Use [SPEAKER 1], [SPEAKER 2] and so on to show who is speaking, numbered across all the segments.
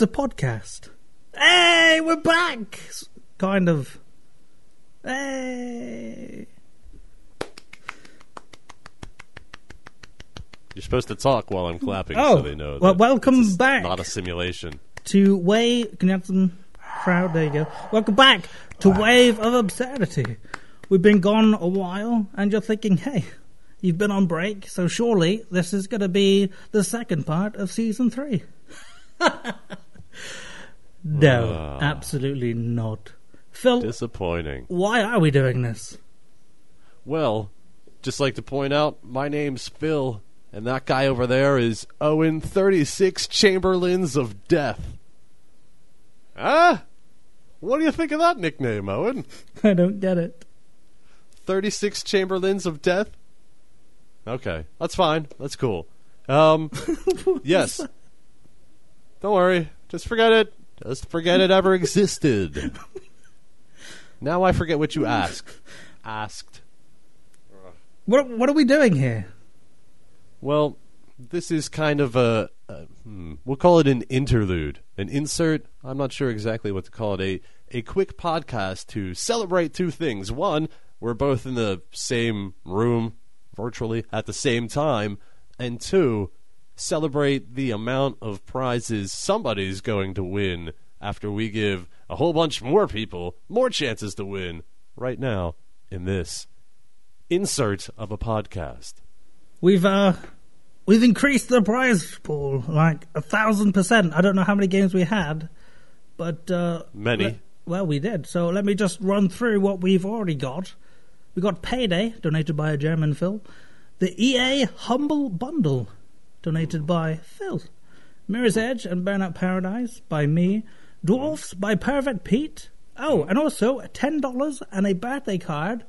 [SPEAKER 1] It's a podcast. Hey, we're back! Kind of. Hey!
[SPEAKER 2] You're supposed to talk while I'm clapping,
[SPEAKER 1] Oh,
[SPEAKER 2] so they know.
[SPEAKER 1] well,
[SPEAKER 2] that
[SPEAKER 1] welcome back.
[SPEAKER 2] Not a simulation.
[SPEAKER 1] To Wave. Can you have some crowd? There you go. Welcome back to Wave of Absurdity. We've been gone a while, and you're thinking, hey, you've been on break, so surely this is going to be the second part of season three. no,
[SPEAKER 2] Ah.
[SPEAKER 1] absolutely not. Phil,
[SPEAKER 2] Disappointing.
[SPEAKER 1] why are we doing this?
[SPEAKER 2] Well, just like to point out, my name's Phil, and that guy over there is Owen 36 Chamberlains of Death. Ah? What do you think of that nickname, Owen?
[SPEAKER 1] I don't get it.
[SPEAKER 2] 36 Chamberlains of Death? Okay, that's fine. That's cool. Um, yes. Don't worry. Just forget it. Just forget it ever existed. now I forget what you asked. Asked.
[SPEAKER 1] What what are we doing here?
[SPEAKER 2] Well, this is kind of a, a hmm, we'll call it an interlude, an insert. I'm not sure exactly what to call it. A a quick podcast to celebrate two things. One, we're both in the same room virtually at the same time, and two, celebrate the amount of prizes somebody's going to win after we give a whole bunch more people more chances to win right now in this insert of a podcast.
[SPEAKER 1] We've uh we've increased the prize pool like a thousand percent. I don't know how many games we had, but uh
[SPEAKER 2] Many.
[SPEAKER 1] le- well, we did. So let me just run through what we've already got. We got Payday, donated by a German Phil. The EA Humble Bundle, donated by Phil. Mirror's Edge and Burnout Paradise by me. Dwarfs by Pervert Pete. Oh, and also ten dollars and a birthday card,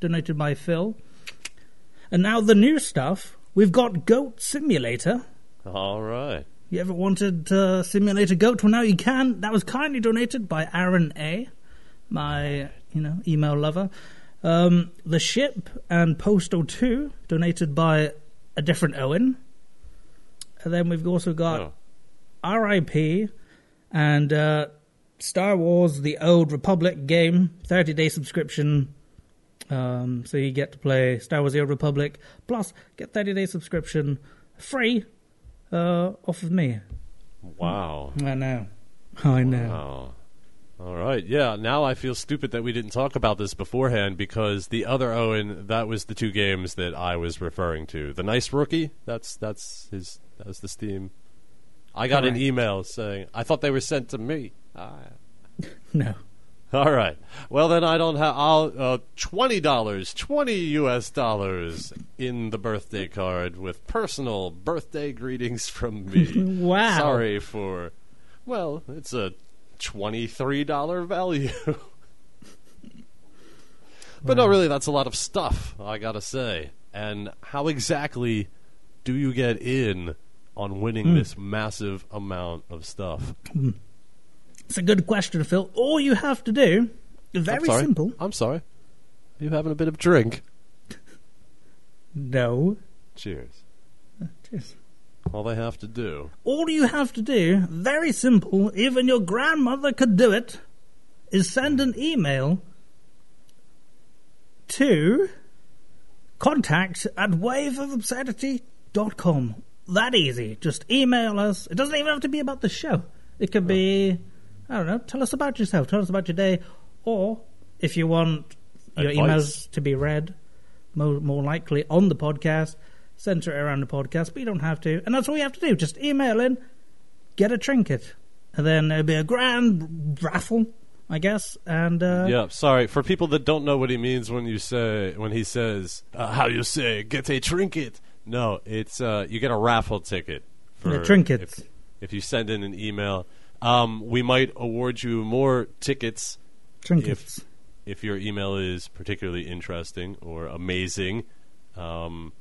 [SPEAKER 1] donated by Phil. And now the new stuff. We've got Goat Simulator.
[SPEAKER 2] All right.
[SPEAKER 1] You ever wanted to simulate a goat? Well, now you can. That was kindly donated by Aaron A, my you know email lover. Um, the ship and Postal Two donated by a different Owen. And then we've also got
[SPEAKER 2] Oh.
[SPEAKER 1] R.I.P. and uh, Star Wars: The Old Republic game, thirty day subscription. Um, so you get to play Star Wars: The Old Republic plus get thirty day subscription free uh, off of me.
[SPEAKER 2] Wow.
[SPEAKER 1] I know, I know.
[SPEAKER 2] Wow. All right. Yeah. Now I feel stupid that we didn't talk about this beforehand because the other Owen, that was the two games that I was referring to. The nice rookie. That's that's his. That was the Steam. I got an email saying I thought they were sent to me. Ah.
[SPEAKER 1] No,
[SPEAKER 2] All right. Well, then I don't have. I'll uh, twenty dollars, twenty U.S. dollars in the birthday card with personal birthday greetings from me.
[SPEAKER 1] Wow.
[SPEAKER 2] Sorry for. Well, it's a twenty-three dollar value. but no, really, that's a lot of stuff. I gotta say. And how exactly do you get in on winning
[SPEAKER 1] Hmm.
[SPEAKER 2] this massive amount of stuff?
[SPEAKER 1] it's a good question, Phil. All you have to do, very
[SPEAKER 2] I'm
[SPEAKER 1] simple.
[SPEAKER 2] I'm sorry. Are you having a bit of drink?
[SPEAKER 1] No,
[SPEAKER 2] Cheers.
[SPEAKER 1] Cheers.
[SPEAKER 2] All they have to do.
[SPEAKER 1] all you have to do, very simple. Even your grandmother could do it. Is send an email to contact at waveofabsurdity.com. That easy. Just email us. It doesn't even have to be about the show. It could be, I don't know, tell us about yourself, tell us about your day, or if you want your
[SPEAKER 2] Advice.
[SPEAKER 1] emails to be read, more, more likely on the podcast, center it around the podcast, but you don't have to. And that's all you have to do. Just email in, get a trinket, and then there'll be a grand raffle, I guess, and uh,
[SPEAKER 2] yeah, sorry for people that don't know what he means when you say when he says uh, how you say get a trinket. No, it's uh, you get a raffle ticket for
[SPEAKER 1] Yeah, trinkets.
[SPEAKER 2] If, if you send in an email, um, we might award you more tickets
[SPEAKER 1] trinkets.
[SPEAKER 2] if if your email is particularly interesting or amazing. Um,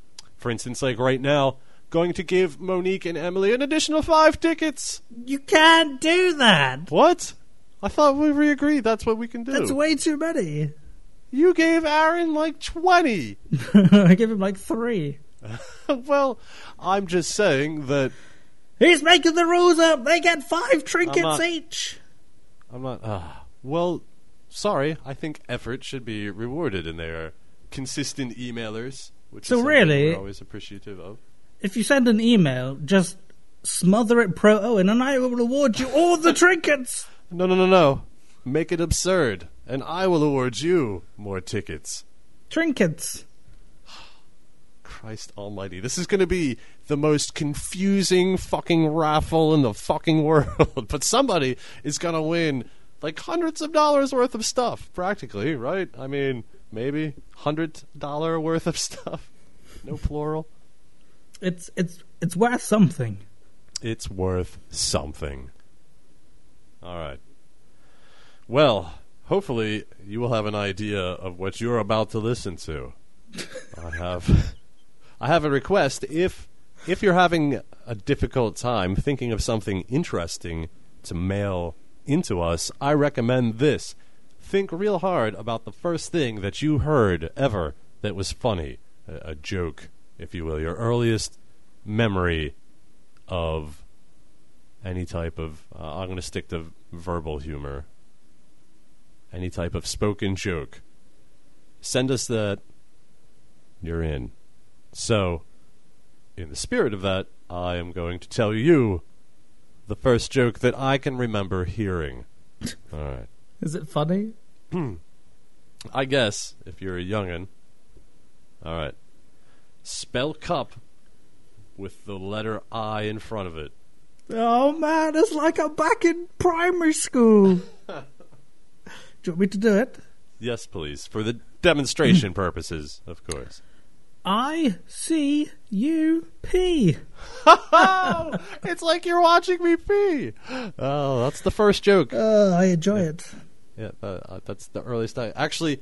[SPEAKER 2] for instance, like right now, going to give Monique and Emily an additional five tickets.
[SPEAKER 1] You can't do that.
[SPEAKER 2] What? I thought we re agreed that's what we can do.
[SPEAKER 1] That's way too many.
[SPEAKER 2] you gave Aaron like 20.
[SPEAKER 1] I give him like three.
[SPEAKER 2] well, I'm just saying that
[SPEAKER 1] He's making the rules up. They get five trinkets
[SPEAKER 2] not-
[SPEAKER 1] each.
[SPEAKER 2] I'm not. Uh, well, sorry. I think effort should be rewarded, and they are consistent emailers, which
[SPEAKER 1] So
[SPEAKER 2] is
[SPEAKER 1] really-
[SPEAKER 2] we're always appreciative of.
[SPEAKER 1] If you send an email, just smother it pro Owen, and I will award you all the trinkets.
[SPEAKER 2] No, no, no, no. Make it absurd, and I will award you more tickets.
[SPEAKER 1] Trinkets.
[SPEAKER 2] Christ Almighty, this is going to be the most confusing fucking raffle in the fucking world. but somebody is going to win like hundreds of dollars worth of stuff, practically, right? I mean, maybe hundred dollar worth of stuff. No plural.
[SPEAKER 1] It's it's it's worth something.
[SPEAKER 2] It's worth something. All right. Well, hopefully you will have an idea of what you're about to listen to. I have I have a request if if you're having a difficult time thinking of something interesting to mail into us, I recommend this. Think real hard about the first thing that you heard ever that was funny, a, a joke, if you will, your earliest memory of any type of uh, I'm going to stick to verbal humor. Any type of spoken joke. Send us that. You're in. So, in the spirit of that, I am going to tell you the first joke that I can remember hearing. All right.
[SPEAKER 1] Is it funny?
[SPEAKER 2] I guess if you're a youngin. All right. Spell cup with the letter I in front of it.
[SPEAKER 1] Oh man, it's like I'm back in primary school. do you want me to do it?
[SPEAKER 2] Yes, please. For the demonstration purposes, of course.
[SPEAKER 1] I C U P.
[SPEAKER 2] it's like you're watching me pee. Oh, that's the first joke.
[SPEAKER 1] Uh, I enjoy it.
[SPEAKER 2] Yeah, uh, uh, that's the earliest I actually.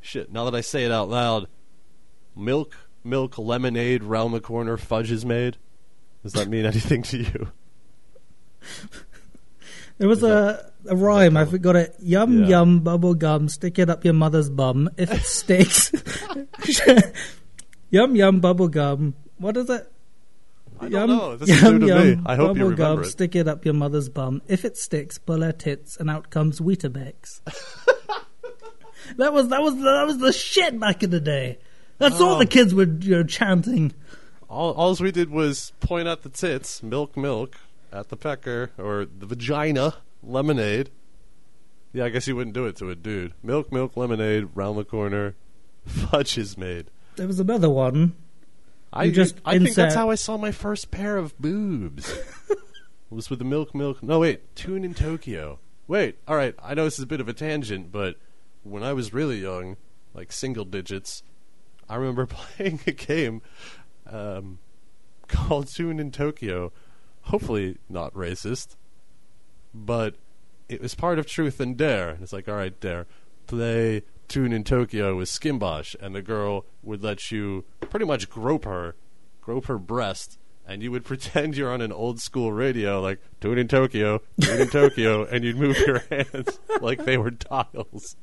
[SPEAKER 2] Shit. Now that I say it out loud, milk, milk, lemonade, round the corner, fudge is made. Does that mean anything to you?
[SPEAKER 1] There was a, a rhyme. I forgot it. Yum
[SPEAKER 2] Yeah.
[SPEAKER 1] yum bubble gum. Stick it up your mother's bum. If it sticks. yum yum bubble gum. What is it?
[SPEAKER 2] I don't know. This is new to me. I hope you
[SPEAKER 1] bubble
[SPEAKER 2] remember
[SPEAKER 1] gum.
[SPEAKER 2] it.
[SPEAKER 1] Stick it up your mother's bum. If it sticks, pull her tits, and out comes Weetabix. that was that was that was the shit back in the day. That's all
[SPEAKER 2] Oh.
[SPEAKER 1] the kids were you know, chanting.
[SPEAKER 2] All, all we did was point at the tits, milk, milk, at the pecker or the vagina, lemonade. Yeah, I guess you wouldn't do it to a dude. Milk, milk, lemonade, round the corner, fudge is made.
[SPEAKER 1] There was another one.
[SPEAKER 2] I
[SPEAKER 1] just
[SPEAKER 2] I think that's how I saw my first pair of boobs. it was with the milk, milk. No, wait, Tune in Tokyo. Wait, all right. I know this is a bit of a tangent, but when I was really young, like single digits, I remember playing a game um, called Tune in Tokyo. Hopefully not racist, but it was part of Truth and Dare. And it's like, all right, Dare, play Tune in Tokyo with Skimbosh, and the girl would let you pretty much grope her, grope her breast, and you would pretend you're on an old school radio, like Tune in Tokyo, Tune in Tokyo, and you'd move your hands like they were dials.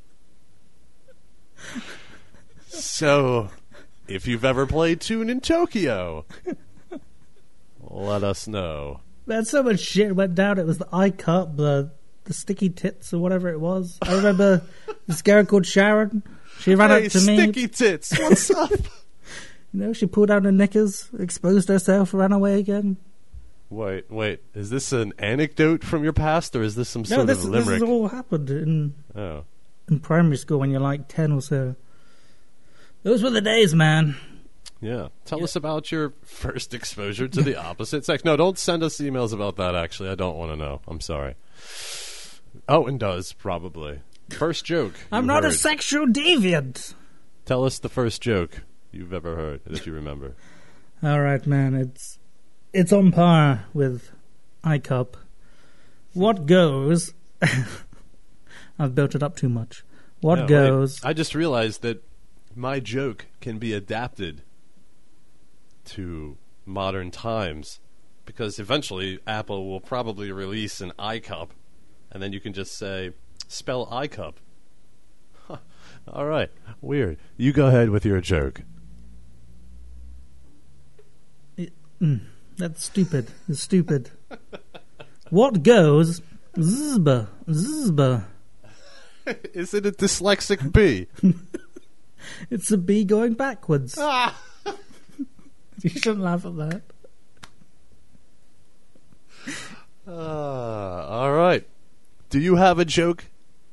[SPEAKER 2] So, if you've ever played Tune in Tokyo, let us know.
[SPEAKER 1] Man, so much shit went down. It was the eye cup, the the sticky tits, or whatever it was. I remember this girl called Sharon. She ran
[SPEAKER 2] hey,
[SPEAKER 1] up to me.
[SPEAKER 2] sticky tits, what's up?
[SPEAKER 1] You know, she pulled down her knickers, exposed herself, ran away again.
[SPEAKER 2] Wait, wait. Is this an anecdote from your past, or is this some
[SPEAKER 1] No,
[SPEAKER 2] sort
[SPEAKER 1] this,
[SPEAKER 2] of
[SPEAKER 1] this
[SPEAKER 2] limerick?
[SPEAKER 1] has all happened in
[SPEAKER 2] Oh,
[SPEAKER 1] in primary school when you're like ten or so. Those were the days, man.
[SPEAKER 2] yeah. Tell us about your first exposure to the opposite sex. No, don't send us emails about that. Actually, I don't want to know. I'm sorry. Oh, and does probably first joke.
[SPEAKER 1] I'm
[SPEAKER 2] you
[SPEAKER 1] not a sexual deviant.
[SPEAKER 2] Tell us the first joke you've ever heard that you remember.
[SPEAKER 1] All right, man. It's it's on par with iCup. What goes? I've built it up too much. What
[SPEAKER 2] No, wait.
[SPEAKER 1] goes?
[SPEAKER 2] I just realized that my joke can be adapted to modern times because eventually Apple will probably release an iCup, and then you can just say spell iCup. Huh. All right, weird. You go ahead with your joke.
[SPEAKER 1] That's stupid. It's stupid. what goes? Zzba, zzba.
[SPEAKER 2] Is it a dyslexic bee?
[SPEAKER 1] It's a bee going backwards.
[SPEAKER 2] ah!
[SPEAKER 1] You shouldn't laugh at that.
[SPEAKER 2] Uh, all right. Do you have a joke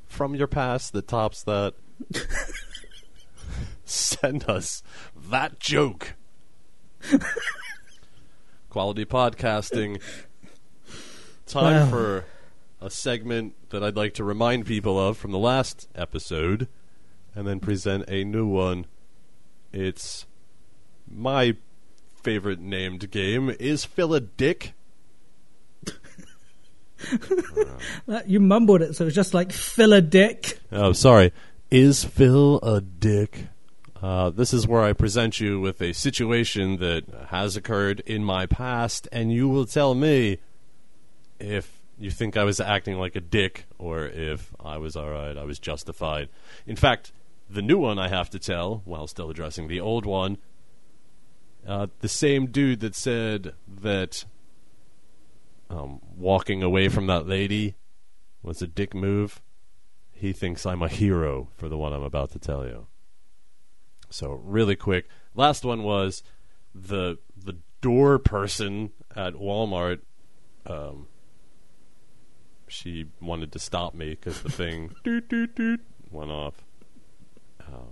[SPEAKER 2] from your past that tops that? Send us that joke. Quality podcasting. Time
[SPEAKER 1] Wow.
[SPEAKER 2] for a segment that I'd like to remind people of from the last episode and then present a new one. It's my favorite named game. Is Phil a dick?
[SPEAKER 1] You mumbled it, so it's just like fill a dick.
[SPEAKER 2] Oh, sorry. Is Phil a dick? Uh, this is where I present you with a situation that has occurred in my past, and you will tell me if you think I was acting like a dick or if I was alright, I was justified. In fact, the new one I have to tell, while still addressing the old one, uh, the same dude that said that um, walking away from that lady was a dick move he thinks I'm a hero for the one I'm about to tell you. So really quick, last one was the the door person at Walmart. Um, she wanted to stop me because the thing doot, doot, doot, went off, uh,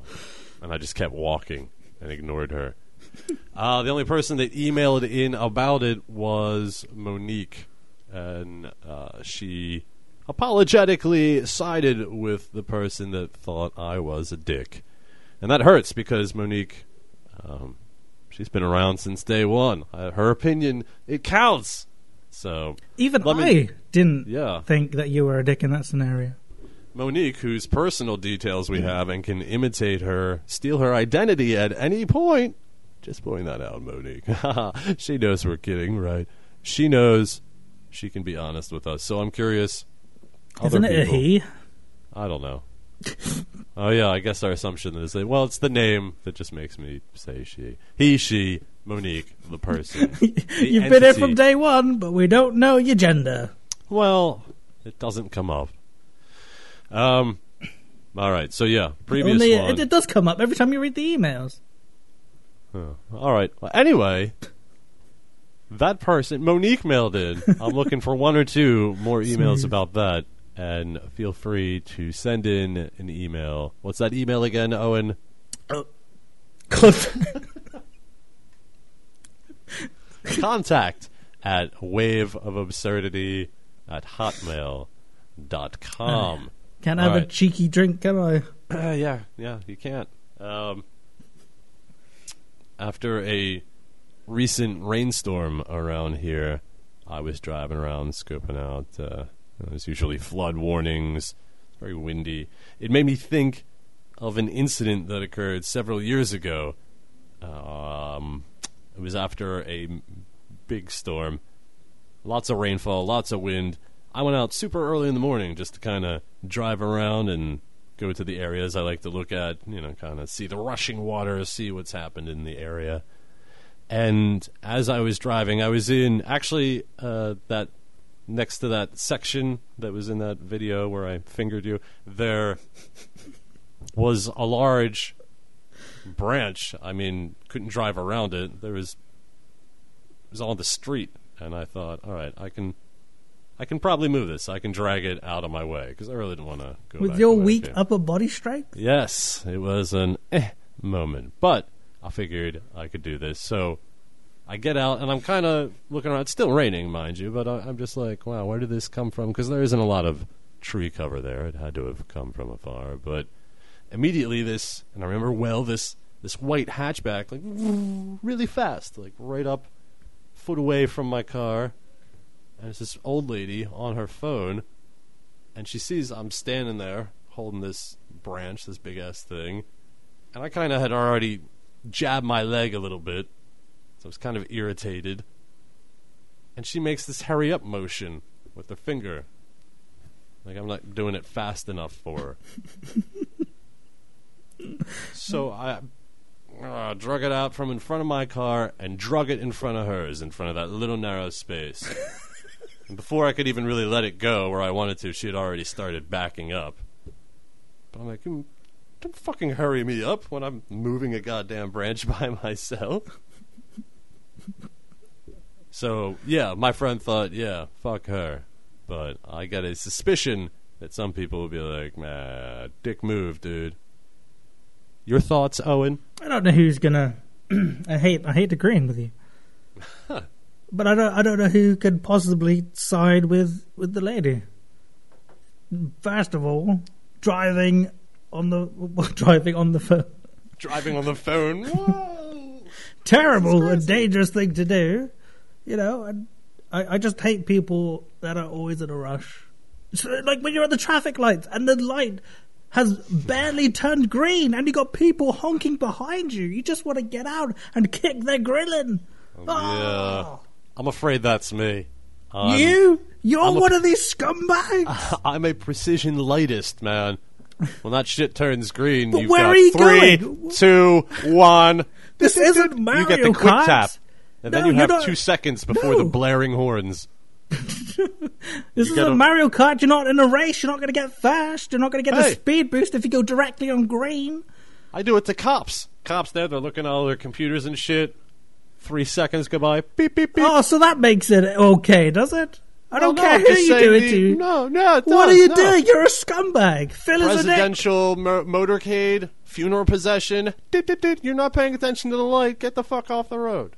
[SPEAKER 2] and I just kept walking and ignored her. Uh, the only person that emailed in about it was Monique, and uh, she apologetically sided with the person that thought I was a dick. And that hurts because Monique, um, she's been around since day one. Uh, her opinion, it counts. So,
[SPEAKER 1] Even I
[SPEAKER 2] me-
[SPEAKER 1] didn't
[SPEAKER 2] yeah.
[SPEAKER 1] think that you were a dick in that scenario.
[SPEAKER 2] Monique, whose personal details we have and can imitate her, steal her identity at any point. Just pointing that out, Monique. she knows we're kidding, right? She knows she can be honest with us. So I'm curious.
[SPEAKER 1] Isn't it a he?
[SPEAKER 2] I don't know. oh yeah, I guess our assumption is that well, it's the name that just makes me say she, he, she, Monique, the person. The
[SPEAKER 1] You've been here from day one, but we don't know your gender.
[SPEAKER 2] Well, it doesn't come up. Um. All right. So yeah, previous
[SPEAKER 1] Only
[SPEAKER 2] one.
[SPEAKER 1] it, it does come up every time you read the emails.
[SPEAKER 2] Huh. All right. Well, anyway, that person, Monique, mailed in. I'm looking for one or two more emails
[SPEAKER 1] Smooth.
[SPEAKER 2] about that, and feel free to send in an email. What's that email again, Owen?
[SPEAKER 1] God.
[SPEAKER 2] Contact at wave of absurdity at hotmail dot com.
[SPEAKER 1] Can't
[SPEAKER 2] All
[SPEAKER 1] have a cheeky drink, can I?
[SPEAKER 2] Uh, yeah, yeah, you can't. Um, after a recent rainstorm around here, I was driving around scoping out. Uh, there's usually flood warnings. It's very windy. It made me think of an incident that occurred several years ago. Um, it was after a big storm, lots of rainfall, lots of wind. I went out super early in the morning just to kind of drive around and go to the areas I like to look at, you know, kind of see the rushing water, see what's happened in the area. And as I was driving, I was in actually uh, that next to that section that was in that video where I fingered you. There was a large branch. I mean, couldn't drive around it. There was it was on the street, and I thought, all right, I can. I can probably move this. I can drag it out of my way because I really didn't want to go.
[SPEAKER 1] With your
[SPEAKER 2] the way I
[SPEAKER 1] weak upper body strength?
[SPEAKER 2] Yes, it was an eh moment, but I figured I could do this. So I get out and I'm kind of looking around. It's still raining, mind you, but I, I'm just like, wow, where did this come from? Because there isn't a lot of tree cover there. It had to have come from afar. But immediately, this, and I remember well, this this white hatchback, like really fast, like right up, foot away from my car. And it's this old lady on her phone, and she sees I'm standing there holding this branch, this big ass thing, and I kind of had already jabbed my leg a little bit, so I was kind of irritated. And she makes this hurry up motion with her finger, like I'm not doing it fast enough for her. so I, uh, drug it out from in front of my car and drug it in front of hers, in front of that little narrow space. and before I could even really let it go where I wanted to, she had already started backing up. But I'm like, "Hmm, don't fucking hurry me up when I'm moving a goddamn branch by myself. so, yeah, my friend thought, yeah, fuck her. But I got a suspicion that some people would be like, man, dick move, dude. Your thoughts, Owen?
[SPEAKER 1] I don't know who's gonna. I hate. I hate agreeing with you. but I don't. I don't know who could possibly side with with the lady. First of all, driving on the driving on the phone.
[SPEAKER 2] Driving on the phone. Whoa!
[SPEAKER 1] Terrible and dangerous thing to do. You know, and I, I just hate people that are always in a rush. So, like when you're at the traffic lights and the light has barely turned green and you got people honking behind you. You just want to get out and kick their grilling. Oh, ah.
[SPEAKER 2] Yeah.
[SPEAKER 1] Oh.
[SPEAKER 2] I'm afraid that's me. I'm,
[SPEAKER 1] you? You're
[SPEAKER 2] I'm a-
[SPEAKER 1] one of these scumbags?
[SPEAKER 2] I'm a precision lightist, man. When that shit turns green,
[SPEAKER 1] But
[SPEAKER 2] you've
[SPEAKER 1] where
[SPEAKER 2] got
[SPEAKER 1] are you
[SPEAKER 2] three,
[SPEAKER 1] going?
[SPEAKER 2] two, one.
[SPEAKER 1] This isn't
[SPEAKER 2] You
[SPEAKER 1] Mario
[SPEAKER 2] get the quick
[SPEAKER 1] Kart.
[SPEAKER 2] tap, and then
[SPEAKER 1] No,
[SPEAKER 2] you
[SPEAKER 1] you're
[SPEAKER 2] have
[SPEAKER 1] not-
[SPEAKER 2] two seconds before
[SPEAKER 1] No.
[SPEAKER 2] the blaring horns.
[SPEAKER 1] This is
[SPEAKER 2] gotta-
[SPEAKER 1] a Mario Kart. You're not in a race. You're not going to get fast. You're not going to get
[SPEAKER 2] Hey.
[SPEAKER 1] the speed boost if you go directly on green.
[SPEAKER 2] I do it to cops. Cops there, they're looking at all their computers and shit. Three seconds goodbye. Beep beep beep.
[SPEAKER 1] Oh, so that makes it okay, does it? I don't
[SPEAKER 2] no,
[SPEAKER 1] care
[SPEAKER 2] I'm
[SPEAKER 1] who you do it to.
[SPEAKER 2] No, no.
[SPEAKER 1] what are you
[SPEAKER 2] no.
[SPEAKER 1] doing? You're a scumbag. Phil is.
[SPEAKER 2] Presidential mo- motorcade, funeral procession. Dit, dit, dit. You're not paying attention to the light. Get the fuck off the road.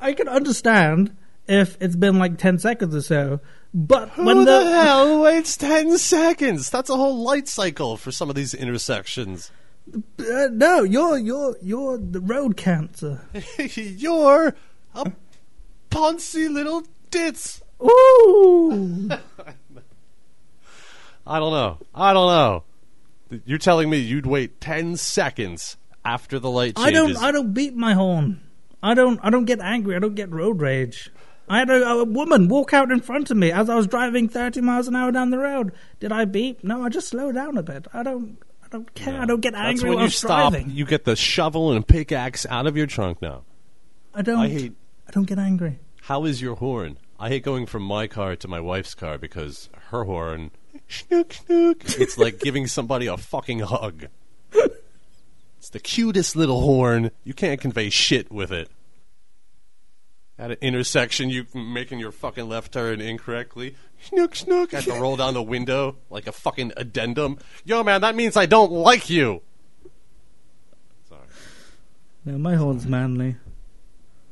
[SPEAKER 1] I can understand if it's been like 10 seconds or so, but
[SPEAKER 2] Who
[SPEAKER 1] when
[SPEAKER 2] the, hell waits ten seconds? That's a whole light cycle for some of these intersections.
[SPEAKER 1] Uh, no, you're you're you're the road cancer.
[SPEAKER 2] You're a poncy little ditz.
[SPEAKER 1] Ooh,
[SPEAKER 2] I don't know. I don't know. You're telling me you'd wait ten seconds after the light changes.
[SPEAKER 1] I don't I don't beat my horn. I don't I don't get angry. I don't get road rage. I had a, a woman walk out in front of me as I was driving 30 miles an hour down the road. Did I beep? No, I just slow down a bit. I don't I don't care. I don't get
[SPEAKER 2] That's
[SPEAKER 1] angry
[SPEAKER 2] when
[SPEAKER 1] while
[SPEAKER 2] you stop.
[SPEAKER 1] driving.
[SPEAKER 2] You get the shovel and pickaxe out of your trunk now.
[SPEAKER 1] I don't.
[SPEAKER 2] I hate.
[SPEAKER 1] I don't get angry.
[SPEAKER 2] How is your horn? I hate going from my car to my wife's car because her horn, schnook schnook. It's like giving somebody a fucking hug. It's the cutest little horn. You can't convey shit with it. At an intersection, you making your fucking left turn incorrectly. Snook snook. I have to roll down the window like a fucking addendum. Yo, man, that means I don't like you. Sorry.
[SPEAKER 1] No, my horn's manly.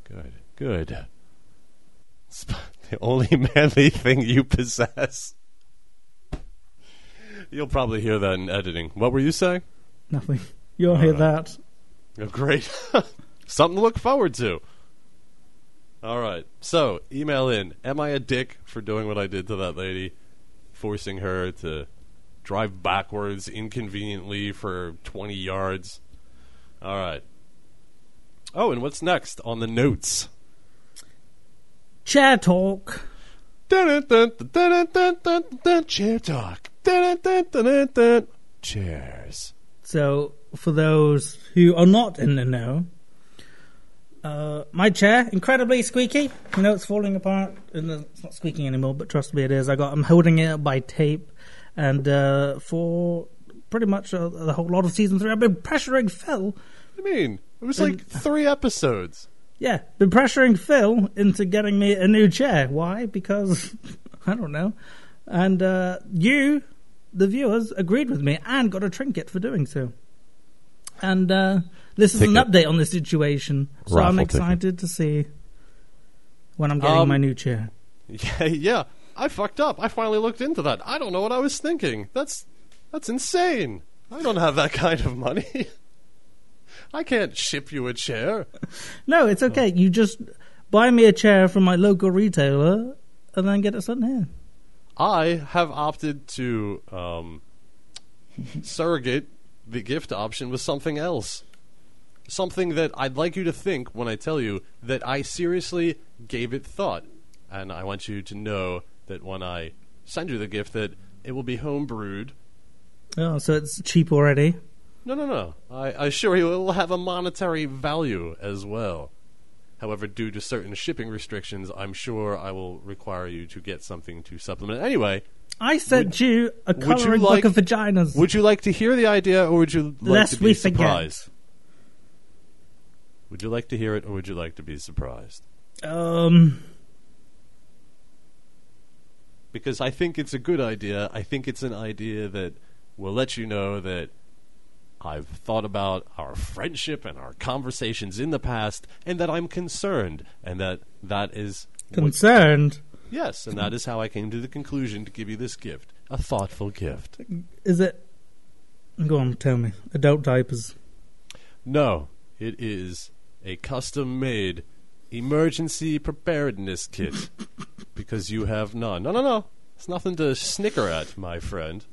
[SPEAKER 2] Good. Good. It's the only manly thing you possess. You'll probably hear that in editing. What were you saying?
[SPEAKER 1] Nothing. You'll hear
[SPEAKER 2] right.
[SPEAKER 1] that.
[SPEAKER 2] Oh, great. Something to look forward to. All right. So, email in. Am I a dick for doing what I did to that lady? Forcing her to drive backwards inconveniently for 20 yards. All right. Oh, and what's next on the notes?
[SPEAKER 1] Chair talk.
[SPEAKER 2] Chair talk. Chairs.
[SPEAKER 1] So, for those who are not in the know, uh, my chair incredibly squeaky. You know, it's falling apart. And it's not squeaking anymore, but trust me, it is. I got. I'm holding it up by tape, and uh, for pretty much uh, the whole lot of season three, I've been pressuring Phil.
[SPEAKER 2] What do you mean? It was like three episodes.
[SPEAKER 1] Yeah, been pressuring Phil into getting me a new chair. Why? Because I don't know. And uh, you, the viewers, agreed with me and got a trinket for doing so. And uh, this is an update on the situation, so I'm
[SPEAKER 2] Raffle ticket.
[SPEAKER 1] excited to see when I'm getting
[SPEAKER 2] Um,
[SPEAKER 1] my new chair.
[SPEAKER 2] Yeah, yeah. I fucked up. I finally looked into that. I don't know what I was thinking. That's that's insane. I don't have that kind of money. I can't ship you a chair.
[SPEAKER 1] No, it's okay. You just buy me a chair from my local retailer and then get it sent here.
[SPEAKER 2] I have opted to um, surrogate the gift option with something else. Something that I'd like you to think when I tell you that I seriously gave it thought. And I want you to know that when I send you the gift that it will be home brewed.
[SPEAKER 1] Oh, so it's cheap already.
[SPEAKER 2] No, no, no. I, I assure you it will have a monetary value as well. However, due to certain shipping restrictions, I'm sure I will require you to get something to supplement. Anyway,
[SPEAKER 1] I sent you a
[SPEAKER 2] would you like-
[SPEAKER 1] book of vaginas.
[SPEAKER 2] would you like to hear the idea or would you like
[SPEAKER 1] Lest
[SPEAKER 2] to be
[SPEAKER 1] we forget.
[SPEAKER 2] surprised? Would you like to hear it or would you like to be surprised?
[SPEAKER 1] um,
[SPEAKER 2] because I think it's a good idea. I think it's an idea that will let you know that I've thought about our friendship and our conversations in the past, and that I'm concerned, and that that is what-
[SPEAKER 1] concerned.
[SPEAKER 2] yes, and that is how I came to the conclusion to give you this gift, a thoughtful gift.
[SPEAKER 1] Is it? Go on, tell me. Adult diapers.
[SPEAKER 2] No, it is a custom-made emergency preparedness kit because you have none. No, no, no. It's nothing to snicker at, my friend.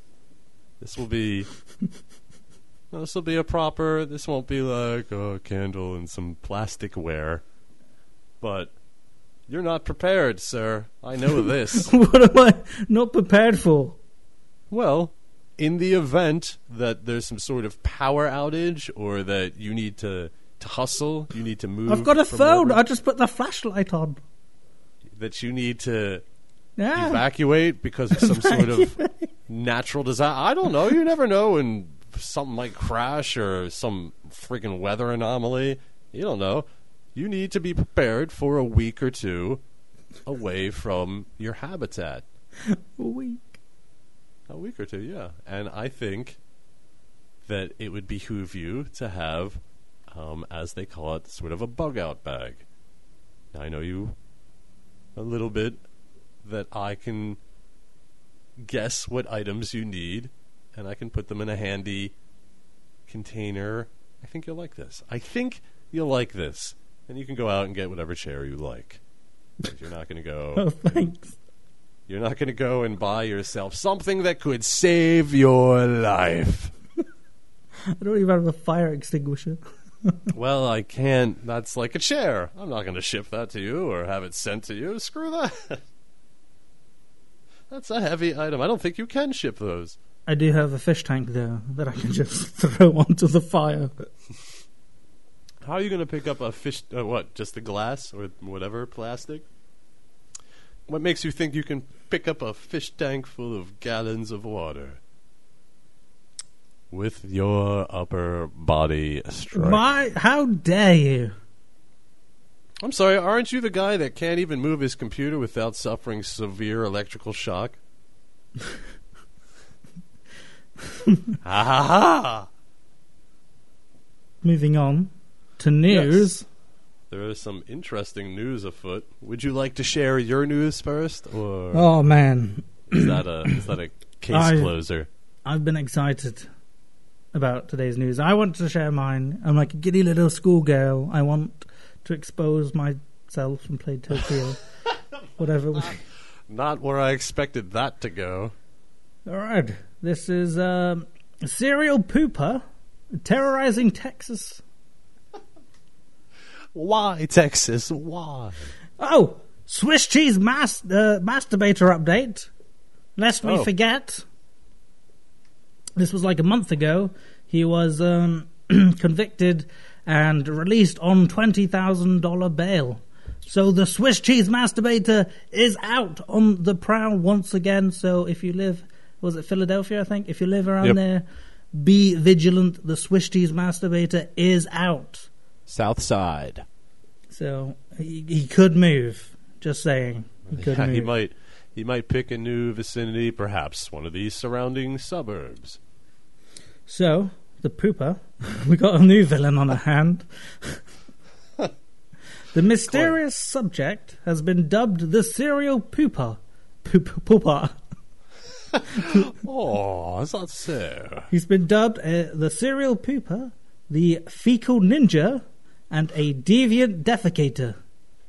[SPEAKER 2] This will be. No, this will be a proper. This won't be like a candle and some plastic ware. But you're not prepared, sir. I know this.
[SPEAKER 1] what am I not prepared for?
[SPEAKER 2] Well, in the event that there's some sort of power outage or that you need to, to hustle, you need to move.
[SPEAKER 1] I've got a phone.
[SPEAKER 2] wherever-
[SPEAKER 1] I just put the flashlight on.
[SPEAKER 2] that you need to
[SPEAKER 1] Yeah.
[SPEAKER 2] evacuate because of some sort of natural disaster. I don't know. You never know when something might crash or some freaking weather anomaly. You don't know. You need to be prepared for a week or two away from your habitat.
[SPEAKER 1] a week.
[SPEAKER 2] A week or two, yeah. And I think that it would behoove you to have, um, as they call it, sort of a bug out bag. Now, I know you a little bit that I can guess what items you need, and I can put them in a handy container. I think you'll like this. I think you'll like this. And you can go out and get whatever chair you like. You're not going to go.
[SPEAKER 1] Oh, thanks.
[SPEAKER 2] You're not going to go and buy yourself something that could save your life.
[SPEAKER 1] I don't even have a fire extinguisher.
[SPEAKER 2] well, I can't. That's like a chair. I'm not going to ship that to you or have it sent to you. Screw that. That's a heavy item. I don't think you can ship those.
[SPEAKER 1] I do have a fish tank there that I can just throw onto the fire.
[SPEAKER 2] How are you going to pick up a fish? Uh, what? Just the glass or whatever plastic? What makes you think you can pick up a fish tank full of gallons of water with your upper body strength?
[SPEAKER 1] My, how dare you?
[SPEAKER 2] I'm sorry, aren't you the guy that can't even move his computer without suffering severe electrical shock? ha ha ha!
[SPEAKER 1] Moving on to news.
[SPEAKER 2] There is some interesting news afoot. Would you like to share your news first, or
[SPEAKER 1] Oh man,
[SPEAKER 2] is that a is that a case
[SPEAKER 1] I-
[SPEAKER 2] closer?
[SPEAKER 1] I've been excited about today's news. I want to share mine. I'm like a giddy little schoolgirl. I want to expose myself and play Tokyo. Whatever. we-
[SPEAKER 2] Not where I expected that to go.
[SPEAKER 1] All right. This is um, serial pooper terrorizing Texas.
[SPEAKER 2] Why Texas? Why?
[SPEAKER 1] Oh, Swiss cheese mas- uh, masturbator update. Lest we
[SPEAKER 2] Oh.
[SPEAKER 1] forget. This was like a month ago. He was um, convicted and released on $20,000 bail. So the Swiss cheese masturbator is out on the prowl once again. So if you live, was it Philadelphia, I think? If you live around
[SPEAKER 2] Yep.
[SPEAKER 1] there, be vigilant. The Swiss cheese masturbator is out.
[SPEAKER 2] South Side.
[SPEAKER 1] So he, he could move. Just saying. He could
[SPEAKER 2] Yeah,
[SPEAKER 1] move.
[SPEAKER 2] he might he might pick a new vicinity, perhaps one of these surrounding suburbs.
[SPEAKER 1] So, the pooper, we got a new villain on the hand. the mysterious subject has been dubbed the serial pooper. Poop, pooper.
[SPEAKER 2] Oh, is that so?
[SPEAKER 1] He's been dubbed uh, the serial pooper, the fecal ninja, and a deviant defecator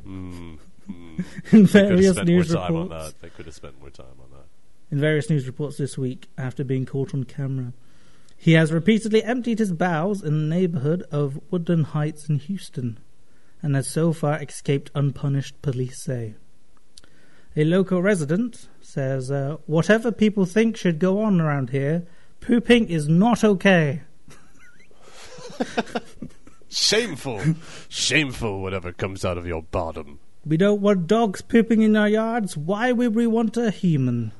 [SPEAKER 2] Mm,
[SPEAKER 1] in
[SPEAKER 2] could have
[SPEAKER 1] various news reports.
[SPEAKER 2] that. They could have spent more time on that.
[SPEAKER 1] in various news reports this week after being caught on camera. He has repeatedly emptied his bowels in the neighborhood of Woodland Heights in Houston and has so far escaped unpunished, police say. A local resident says, uh, Whatever people think should go on around here, pooping is not okay.
[SPEAKER 2] Shameful. Shameful, whatever comes out of your bottom.
[SPEAKER 1] We don't want dogs pooping in our yards. Why would we want a human?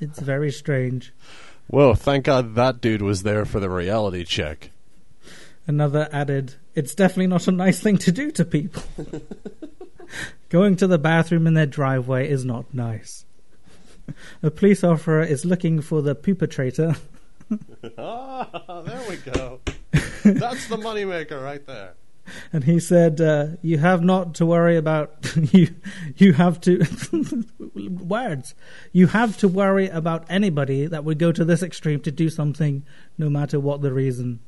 [SPEAKER 1] It's very strange.
[SPEAKER 2] Well, thank God that dude was there for the reality check.
[SPEAKER 1] Another added, It's definitely not a nice thing to do to people. Going to the bathroom in their driveway is not nice. A police officer is looking for the perpetrator.
[SPEAKER 2] ah, there we go. That's the moneymaker right there.
[SPEAKER 1] and he said, uh, "You have not to worry about you. You have to words. You have to worry about anybody that would go to this extreme to do something, no matter what the reason."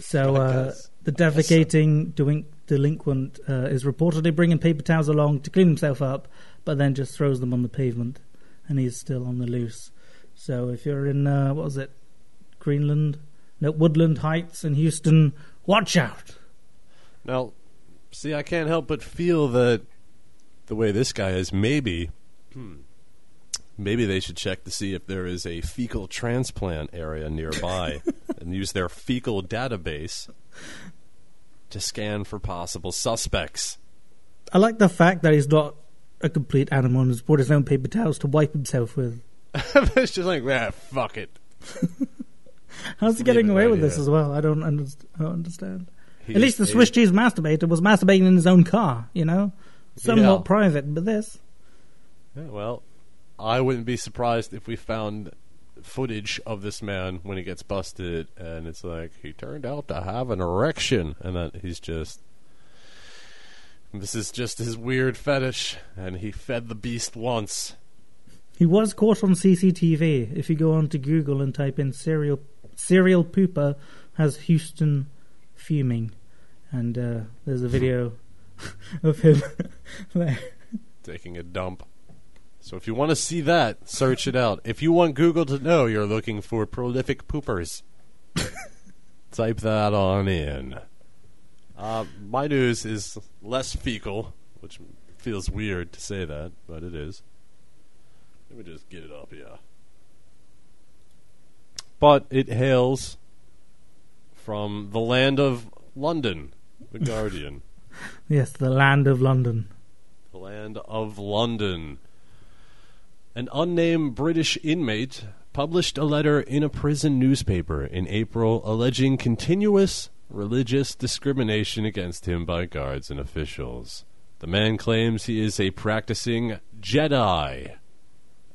[SPEAKER 1] So uh, the
[SPEAKER 2] I guess so.
[SPEAKER 1] defecating doin- delinquent uh, is reportedly bringing paper towels along to clean himself up, but then just throws them on the pavement, and he's still on the loose. So if you're in uh, what was it, Greenland, no Woodland Heights in Houston, watch out.
[SPEAKER 2] Now, see, I can't help but feel that the way this guy is, maybe, hmm, maybe they should check to see if there is a fecal transplant area nearby and use their fecal database to scan for possible suspects.
[SPEAKER 1] I like the fact that he's not a complete animal and has brought his own paper towels to wipe himself with.
[SPEAKER 2] it's just like, ah, fuck it.
[SPEAKER 1] How's he getting away with this as well? I don't, underst- I don't understand. At least the Swiss cheese masturbator was masturbating in his own car, you know? Somewhat
[SPEAKER 2] Yeah.
[SPEAKER 1] private, but this.
[SPEAKER 2] Yeah, well, I wouldn't be surprised if we found footage of this man when he gets busted, and it's like he turned out to have an erection, and that he's just. This is just his weird fetish, and he fed the beast once.
[SPEAKER 1] He was caught on CCTV. If you go on to Google and type in serial serial pooper has Houston fuming, and uh, there's a video of him there.
[SPEAKER 2] taking a dump. So if you want to see that, search it out. If you want Google to know you're looking for prolific poopers, type that on in. Uh, my news is less fecal, which feels weird to say that, but it is. Let me just get it up here. But it hails from the land of London, The Guardian.
[SPEAKER 1] Yes, the land of London.
[SPEAKER 2] The land of London. An unnamed British inmate published a letter in a prison newspaper in April alleging continuous religious discrimination against him by guards and officials. The man claims he is a practicing Jedi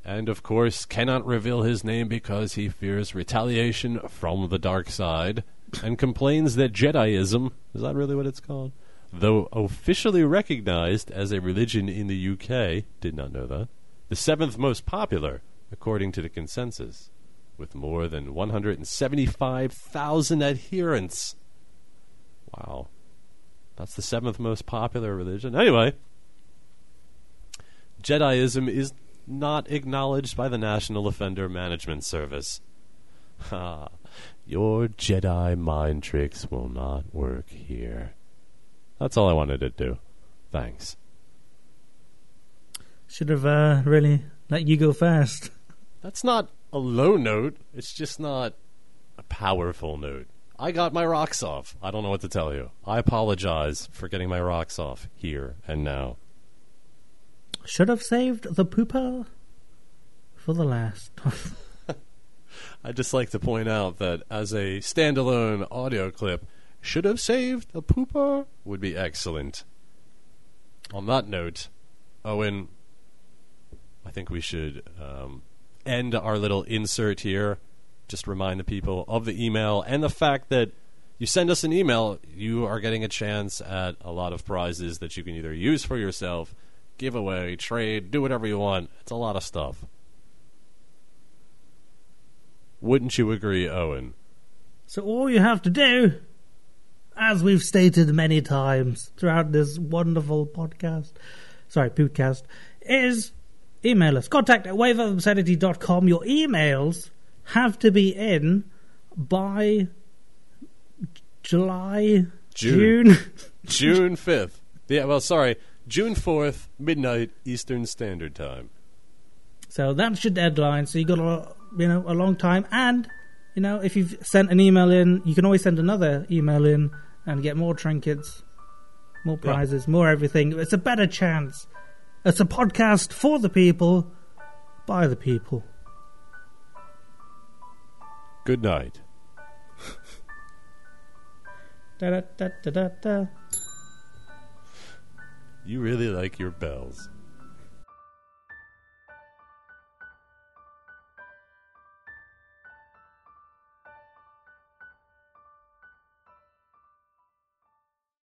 [SPEAKER 2] and, of course, cannot reveal his name because he fears retaliation from the dark side and complains that Jediism is that really what it's called? Though officially recognized as a religion in the UK, did not know that, the seventh most popular, according to the consensus, with more than 175,000 adherents. Wow. That's the seventh most popular religion. Anyway, Jediism is not acknowledged by the National Offender Management Service. Ha. Your Jedi mind tricks will not work here. That's all I wanted to do. Thanks.
[SPEAKER 1] Should have uh, really let you go first.
[SPEAKER 2] That's not a low note. It's just not a powerful note. I got my rocks off. I don't know what to tell you. I apologize for getting my rocks off here and now.
[SPEAKER 1] Should have saved the pooper for the last.
[SPEAKER 2] I'd just like to point out that as a standalone audio clip, should have saved the pooper would be excellent. On that note, Owen, I think we should um, end our little insert here. Just remind the people of the email and the fact that you send us an email, you are getting a chance at a lot of prizes that you can either use for yourself, give away, trade, do whatever you want. It's a lot of stuff. Wouldn't you agree, Owen?
[SPEAKER 1] So all you have to do, as we've stated many times throughout this wonderful podcast, sorry, podcast, is email us. Contact at waveofobscenity.com. Your emails have to be in by July,
[SPEAKER 2] June.
[SPEAKER 1] June.
[SPEAKER 2] June 5th. Yeah, well, sorry. June 4th, midnight Eastern Standard Time.
[SPEAKER 1] So that's your deadline. So you got a you know a long time, and You know, if you've sent an email in, you can always send another email in and get more trinkets, more
[SPEAKER 2] Yeah.
[SPEAKER 1] prizes, more everything. It's a better chance. It's a podcast for the people, by the people.
[SPEAKER 2] Good night.
[SPEAKER 1] Da da da da da.
[SPEAKER 2] You really like your bells.